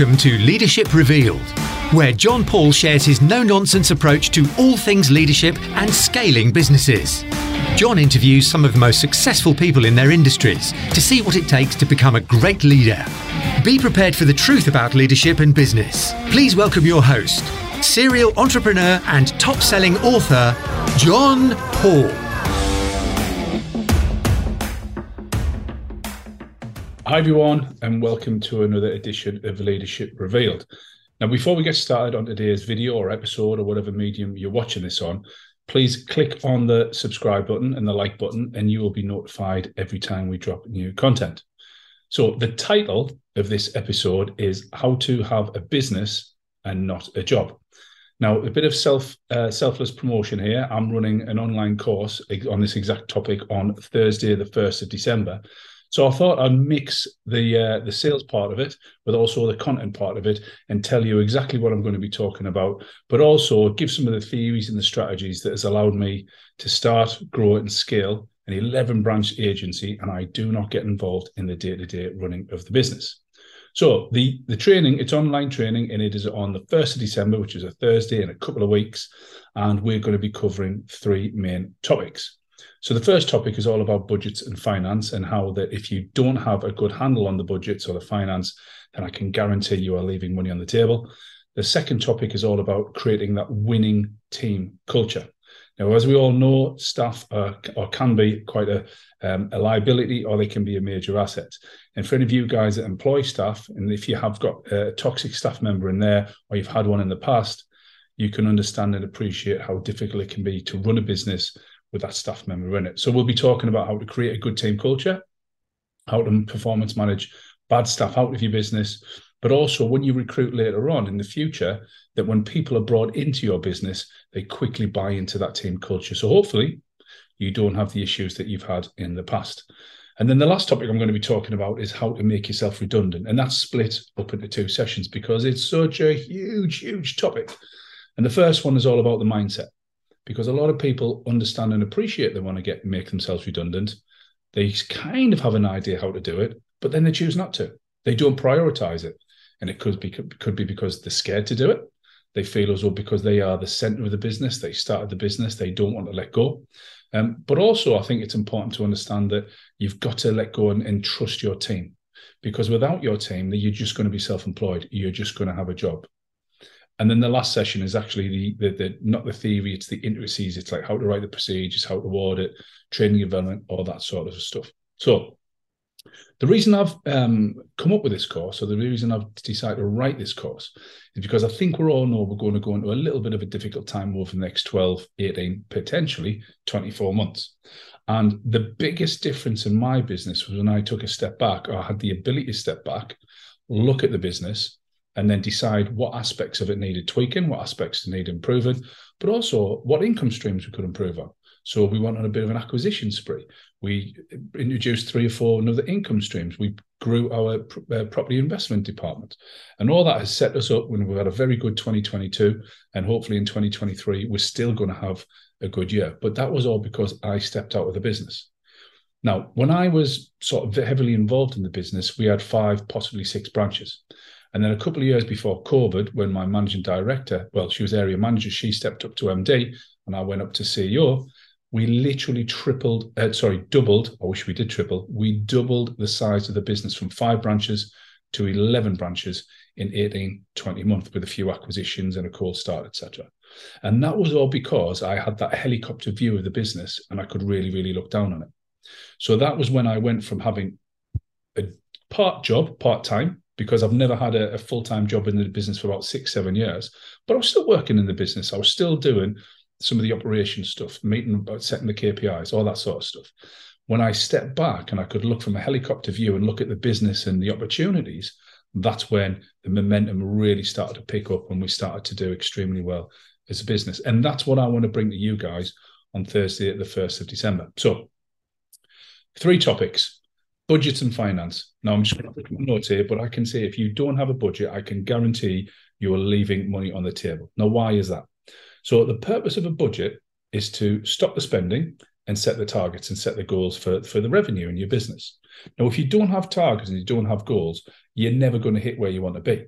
Welcome to Leadership Revealed, where John Paul shares his no nonsense approach to all things leadership and scaling businesses. John interviews some of the most successful people in their industries to see what it takes to become a great leader. Be prepared for the truth about leadership and business. Please welcome your host, serial entrepreneur and top selling author, John Paul. Hi, everyone, and welcome to another edition of Leadership Revealed. Now, before we get started on today's video or episode or whatever medium you're watching this on, please click on the subscribe button and the like button, and you will be notified every time we drop new content. So, the title of this episode is How to Have a Business and Not a Job. Now, a bit of self uh, selfless promotion here. I'm running an online course on this exact topic on Thursday, the 1st of December. So I thought I'd mix the uh, the sales part of it with also the content part of it and tell you exactly what I'm going to be talking about, but also give some of the theories and the strategies that has allowed me to start, grow, and scale an 11 branch agency, and I do not get involved in the day to day running of the business. So the the training, it's online training, and it is on the first of December, which is a Thursday in a couple of weeks, and we're going to be covering three main topics. So the first topic is all about budgets and finance and how that if you don't have a good handle on the budgets or the finance, then I can guarantee you are leaving money on the table. The second topic is all about creating that winning team culture. Now, as we all know, staff are, or can be quite a, um, a liability or they can be a major asset. And for any of you guys that employ staff, and if you have got a toxic staff member in there or you've had one in the past, you can understand and appreciate how difficult it can be to run a business with that staff member in it. So we'll be talking about how to create a good team culture, how to performance manage bad staff out of your business, but also when you recruit later on in the future, that when people are brought into your business, they quickly buy into that team culture. So hopefully you don't have the issues that you've had in the past. And then the last topic I'm going to be talking about is how to make yourself redundant. And that's split up into two sessions because it's such a huge, huge topic. And the first one is all about the mindset because a lot of people understand and appreciate they want to get make themselves redundant. They kind of have an idea how to do it, but then they choose not to. They don't prioritize it, and it could be could be because they're scared to do it. They feel as though because they are the center of the business, they started the business, they don't want to let go. Um, but also, I think it's important to understand that you've got to let go and, and trust your team, because without your team, you're just going to be self-employed. You're just going to have a job. And then the last session is actually the, the, the not the theory, it's the intricacies. It's like how to write the procedures, how to audit, training development, all that sort of stuff. So the reason I've um, come up with this course, or the reason I've decided to write this course, is because I think we all know we're going to go into a little bit of a difficult time over the next 12, 18, potentially 24 months. And the biggest difference in my business was when I took a step back, or I had the ability to step back, look at the business, and then decide what aspects of it needed tweaking, what aspects need improving, but also what income streams we could improve on. So we went on a bit of an acquisition spree. We introduced three or four other income streams. We grew our uh, property investment department, and all that has set us up when we've had a very good 2022, and hopefully in 2023 we're still going to have a good year. But that was all because I stepped out of the business. Now, when I was sort of heavily involved in the business, we had five, possibly six branches. And then a couple of years before COVID, when my managing director, well, she was area manager, she stepped up to MD and I went up to CEO. We literally tripled, uh, sorry, doubled. I wish we did triple. We doubled the size of the business from five branches to 11 branches in 18, 20 months with a few acquisitions and a cold start, etc. And that was all because I had that helicopter view of the business and I could really, really look down on it. So that was when I went from having a part job, part time, because I've never had a, a full time job in the business for about six, seven years. But I was still working in the business. I was still doing some of the operation stuff, meeting about setting the KPIs, all that sort of stuff. When I stepped back and I could look from a helicopter view and look at the business and the opportunities, that's when the momentum really started to pick up and we started to do extremely well as a business. And that's what I want to bring to you guys on Thursday at the 1st of December. So, three topics budgets and finance. Now, I'm just going to put notes here, but I can say if you don't have a budget, I can guarantee you are leaving money on the table. Now, why is that? So, the purpose of a budget is to stop the spending and set the targets and set the goals for, for the revenue in your business. Now, if you don't have targets and you don't have goals, you're never going to hit where you want to be.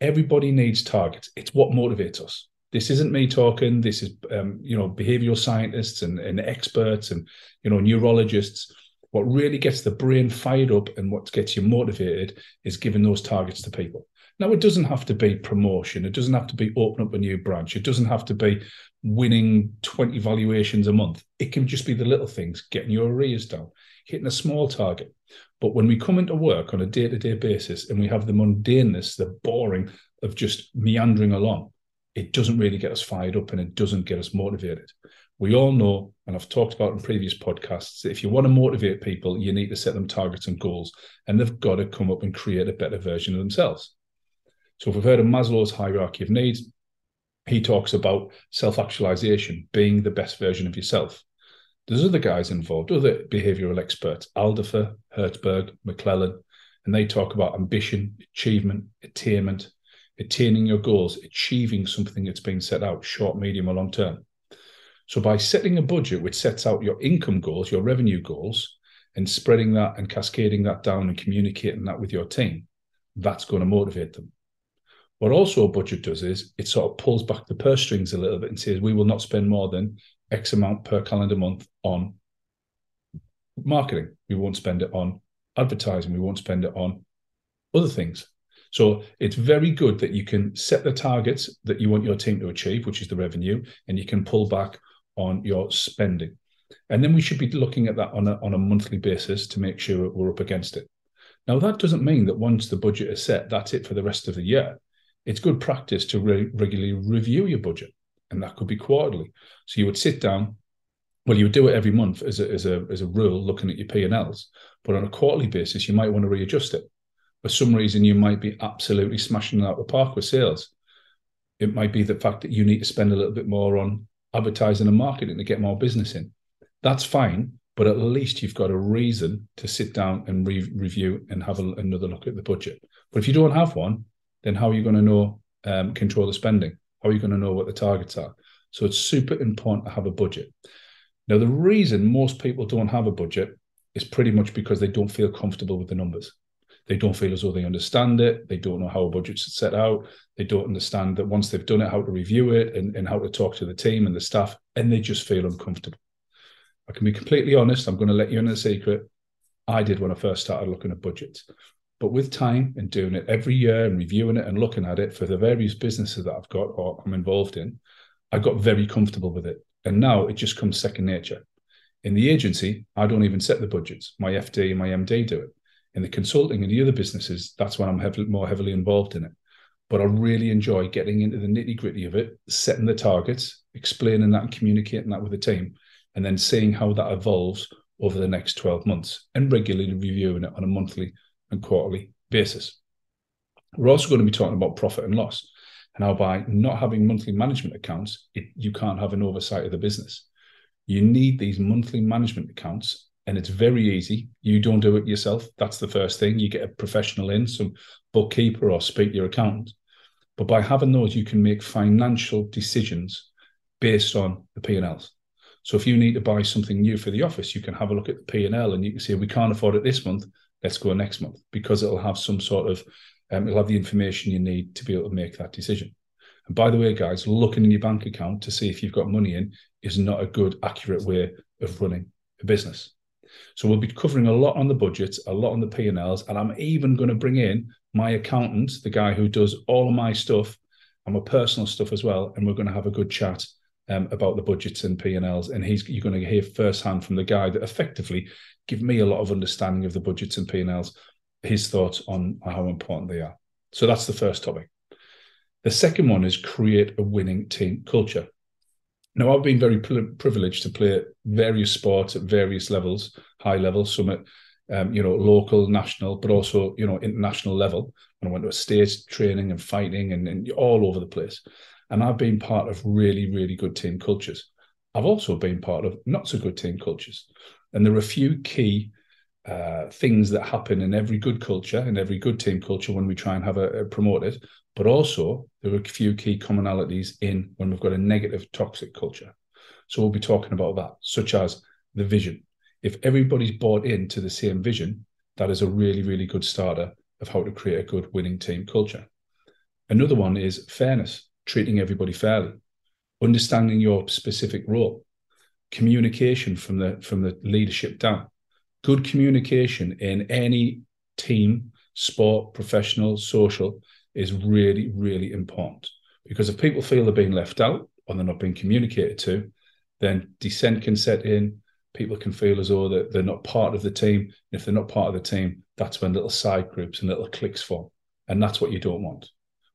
Everybody needs targets. It's what motivates us. This isn't me talking. This is, um, you know, behavioral scientists and, and experts and, you know, neurologists. What really gets the brain fired up and what gets you motivated is giving those targets to people. Now, it doesn't have to be promotion. It doesn't have to be open up a new branch. It doesn't have to be winning 20 valuations a month. It can just be the little things, getting your arrears down, hitting a small target. But when we come into work on a day to day basis and we have the mundaneness, the boring of just meandering along, it doesn't really get us fired up and it doesn't get us motivated. We all know, and I've talked about in previous podcasts, that if you want to motivate people, you need to set them targets and goals, and they've got to come up and create a better version of themselves. So, if we've heard of Maslow's hierarchy of needs, he talks about self actualization, being the best version of yourself. There's other guys involved, other behavioral experts, Alderfer, Herzberg, McClelland, and they talk about ambition, achievement, attainment, attaining your goals, achieving something that's been set out, short, medium, or long term. So by setting a budget which sets out your income goals, your revenue goals, and spreading that and cascading that down and communicating that with your team, that's going to motivate them. What also a budget does is it sort of pulls back the purse strings a little bit and says we will not spend more than X amount per calendar month on marketing. We won't spend it on advertising. We won't spend it on other things. So it's very good that you can set the targets that you want your team to achieve, which is the revenue, and you can pull back on your spending. And then we should be looking at that on a, on a monthly basis to make sure we're up against it. Now, that doesn't mean that once the budget is set, that's it for the rest of the year. It's good practice to re- regularly review your budget, and that could be quarterly. So you would sit down, well, you would do it every month as a, as a, as a rule, looking at your P&Ls, but on a quarterly basis, you might want to readjust it for some reason you might be absolutely smashing out the park with sales. It might be the fact that you need to spend a little bit more on advertising and marketing to get more business in. That's fine, but at least you've got a reason to sit down and re- review and have a, another look at the budget. But if you don't have one, then how are you going to know um, control the spending? How are you going to know what the targets are? So it's super important to have a budget. Now, the reason most people don't have a budget is pretty much because they don't feel comfortable with the numbers. They don't feel as though they understand it. They don't know how a budget's set out. They don't understand that once they've done it, how to review it and, and how to talk to the team and the staff, and they just feel uncomfortable. I can be completely honest. I'm going to let you in a secret. I did when I first started looking at budgets. But with time and doing it every year and reviewing it and looking at it for the various businesses that I've got or I'm involved in, I got very comfortable with it. And now it just comes second nature. In the agency, I don't even set the budgets. My FD and my MD do it in the consulting and the other businesses, that's when I'm heavily, more heavily involved in it. But I really enjoy getting into the nitty gritty of it, setting the targets, explaining that and communicating that with the team, and then seeing how that evolves over the next 12 months and regularly reviewing it on a monthly and quarterly basis. We're also going to be talking about profit and loss and how by not having monthly management accounts, it, you can't have an oversight of the business. You need these monthly management accounts and it's very easy. You don't do it yourself. That's the first thing. You get a professional in, some bookkeeper or speak to your accountant. But by having those, you can make financial decisions based on the P&Ls. So if you need to buy something new for the office, you can have a look at the P&L and you can say, we can't afford it this month. Let's go next month because it'll have some sort of, um, it'll have the information you need to be able to make that decision. And by the way, guys, looking in your bank account to see if you've got money in is not a good, accurate way of running a business. So we'll be covering a lot on the budget, a lot on the P&Ls, and I'm even going to bring in my accountant, the guy who does all of my stuff and my personal stuff as well, and we're going to have a good chat um, about the budgets and P&Ls. And he's you're going to hear firsthand from the guy that effectively give me a lot of understanding of the budgets and P&Ls, his thoughts on how important they are. So that's the first topic. The second one is create a winning team culture. Now, I've been very privileged to play various sports at various levels, high levels, some at um, you know local, national, but also you know international level. And I went to a state training and fighting and, and all over the place. And I've been part of really, really good team cultures. I've also been part of not so good team cultures. And there are a few key uh, things that happen in every good culture and every good team culture when we try and have a, a promote it but also, there are a few key commonalities in when we've got a negative toxic culture. So we'll be talking about that, such as the vision. If everybody's bought into the same vision, that is a really, really good starter of how to create a good winning team culture. Another one is fairness, treating everybody fairly, understanding your specific role, communication from the from the leadership down. Good communication in any team, sport, professional, social is really, really important. Because if people feel they're being left out or they're not being communicated to, then dissent can set in. People can feel as though that they're not part of the team. And if they're not part of the team, that's when little side groups and little cliques form. And that's what you don't want.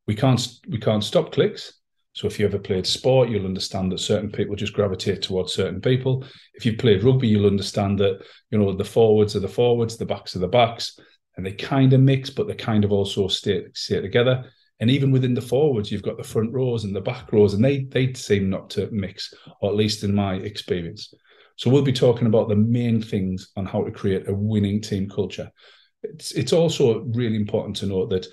We can't we can't stop cliques. So if you ever played sport, you'll understand that certain people just gravitate towards certain people. If you've played rugby, you'll understand that you know the forwards are the forwards, the backs are the backs, and they kind of mix, but they kind of also stay stay together. And even within the forwards, you've got the front rows and the back rows, and they they seem not to mix, or at least in my experience. So we'll be talking about the main things on how to create a winning team culture. It's it's also really important to note that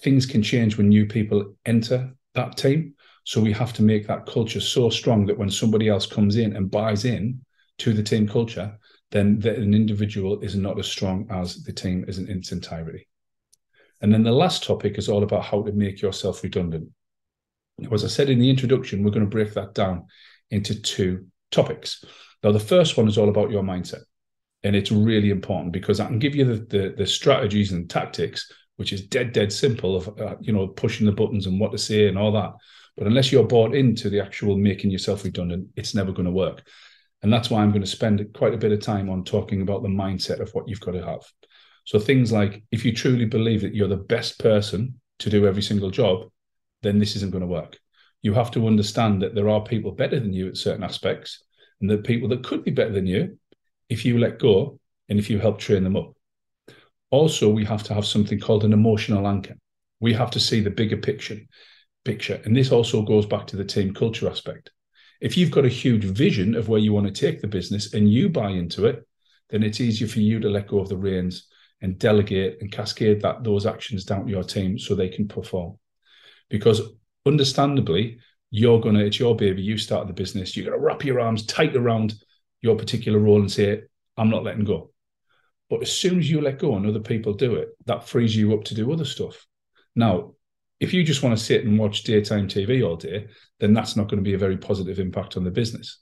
things can change when new people enter that team. So we have to make that culture so strong that when somebody else comes in and buys in to the team culture, then that an individual is not as strong as the team is in its entirety. And then the last topic is all about how to make yourself redundant. As I said in the introduction, we're going to break that down into two topics. Now, the first one is all about your mindset. And it's really important because I can give you the, the, the strategies and tactics, which is dead, dead simple of, uh, you know, pushing the buttons and what to say and all that. But unless you're bought into the actual making yourself redundant, it's never going to work. And that's why I'm going to spend quite a bit of time on talking about the mindset of what you've got to have. So things like if you truly believe that you're the best person to do every single job, then this isn't going to work. You have to understand that there are people better than you at certain aspects, and that people that could be better than you if you let go and if you help train them up. Also, we have to have something called an emotional anchor. We have to see the bigger picture picture. And this also goes back to the team culture aspect. If you've got a huge vision of where you want to take the business and you buy into it, then it's easier for you to let go of the reins and delegate and cascade that those actions down to your team so they can perform. Because understandably, you're gonna, it's your baby, you started the business, you're gonna wrap your arms tight around your particular role and say, I'm not letting go. But as soon as you let go and other people do it, that frees you up to do other stuff. Now, if you just want to sit and watch daytime TV all day, then that's not going to be a very positive impact on the business.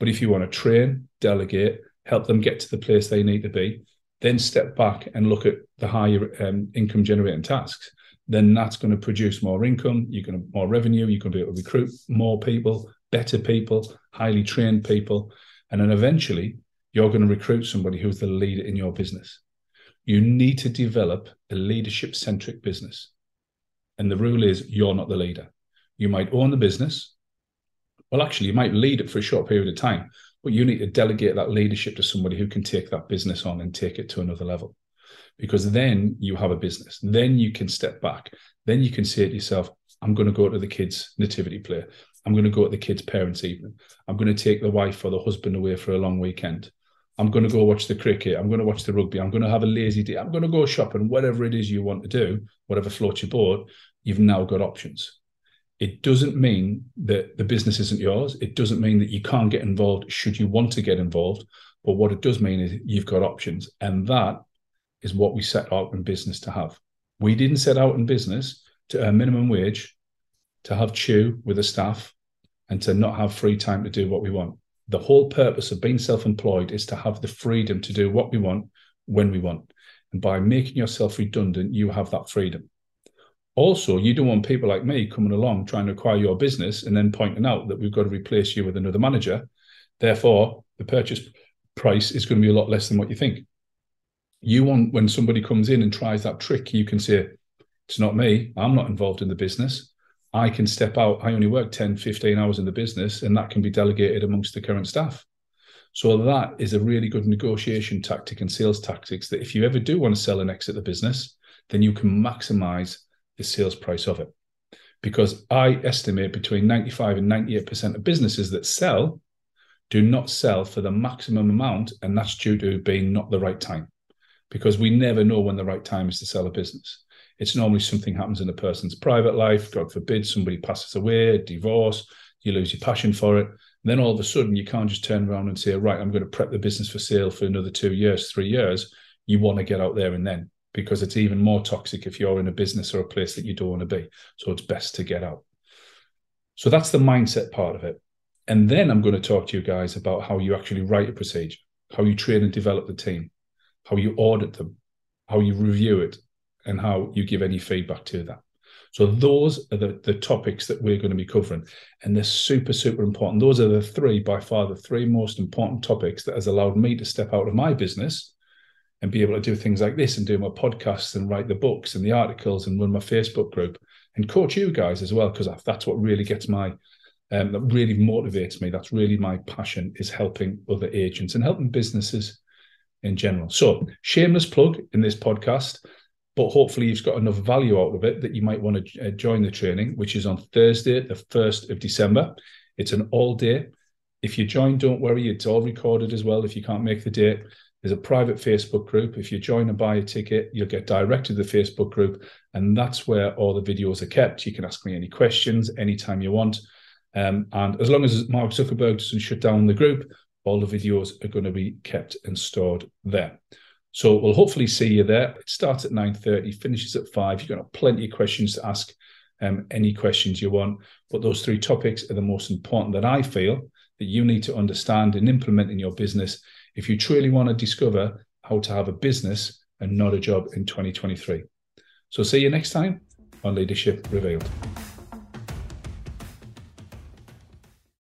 But if you want to train, delegate, help them get to the place they need to be, then step back and look at the higher um, income generating tasks, then that's going to produce more income. You're going to more revenue. You're going to be able to recruit more people, better people, highly trained people, and then eventually you're going to recruit somebody who's the leader in your business. You need to develop a leadership centric business. And the rule is you're not the leader. You might own the business. Well, actually, you might lead it for a short period of time, but you need to delegate that leadership to somebody who can take that business on and take it to another level. Because then you have a business. Then you can step back. Then you can say to yourself, I'm going to go to the kids' nativity play. I'm going to go to the kids' parents' evening. I'm going to take the wife or the husband away for a long weekend. I'm going to go watch the cricket. I'm going to watch the rugby. I'm going to have a lazy day. I'm going to go shopping. Whatever it is you want to do, whatever floats your boat, you've now got options. It doesn't mean that the business isn't yours. It doesn't mean that you can't get involved should you want to get involved. But what it does mean is you've got options. And that is what we set out in business to have. We didn't set out in business to earn minimum wage, to have chew with the staff, and to not have free time to do what we want the whole purpose of being self-employed is to have the freedom to do what we want when we want. And by making yourself redundant you have that freedom. Also you don't want people like me coming along trying to acquire your business and then pointing out that we've got to replace you with another manager. Therefore the purchase price is going to be a lot less than what you think. You want when somebody comes in and tries that trick you can say it's not me. I'm not involved in the business I can step out. I only work 10, 15 hours in the business, and that can be delegated amongst the current staff. So that is a really good negotiation tactic and sales tactics that if you ever do want to sell and exit the business, then you can maximize the sales price of it. Because I estimate between 95 and 98% of businesses that sell do not sell for the maximum amount, and that's due to being not the right time. Because we never know when the right time is to sell a business. It's normally something happens in a person's private life. God forbid somebody passes away, divorce, you lose your passion for it. And then all of a sudden, you can't just turn around and say, right, I'm going to prep the business for sale for another two years, three years. You want to get out there and then. because it's even more toxic if you're in a business or a place that you don't want to be. So it's best to get out. So that's the mindset part of it. And then I'm going to talk to you guys about how you actually write a procedure, how you train and develop the team, how you audit them, how you review it, and how you give any feedback to that. So those are the, the topics that we're going to be covering. And they're super, super important. Those are the three, by far, the three most important topics that has allowed me to step out of my business and be able to do things like this and do my podcasts and write the books and the articles and run my Facebook group and coach you guys as well because that's what really gets my um, that really motivates me. That's really my passion is helping other agents and helping businesses in general. So shameless plug in this podcast, but hopefully you've got enough value out of it that you might want to uh, join the training, which is on Thursday, the first of December. It's an all day. If you join, don't worry, it's all recorded as well. If you can't make the date, there's a private Facebook group. If you join and buy a ticket, you'll get directed to the Facebook group, and that's where all the videos are kept. You can ask me any questions anytime you want. Um, and as long as Mark Zuckerberg doesn't shut down the group, all the videos are going to be kept and stored there. So we'll hopefully see you there. It starts at 9.30, finishes at 5. You're going to have plenty of questions to ask, um, any questions you want. But those three topics are the most important that I feel that you need to understand and implement in your business if you truly want to discover how to have a business and not a job in 2023. So see you next time on Leadership Revealed.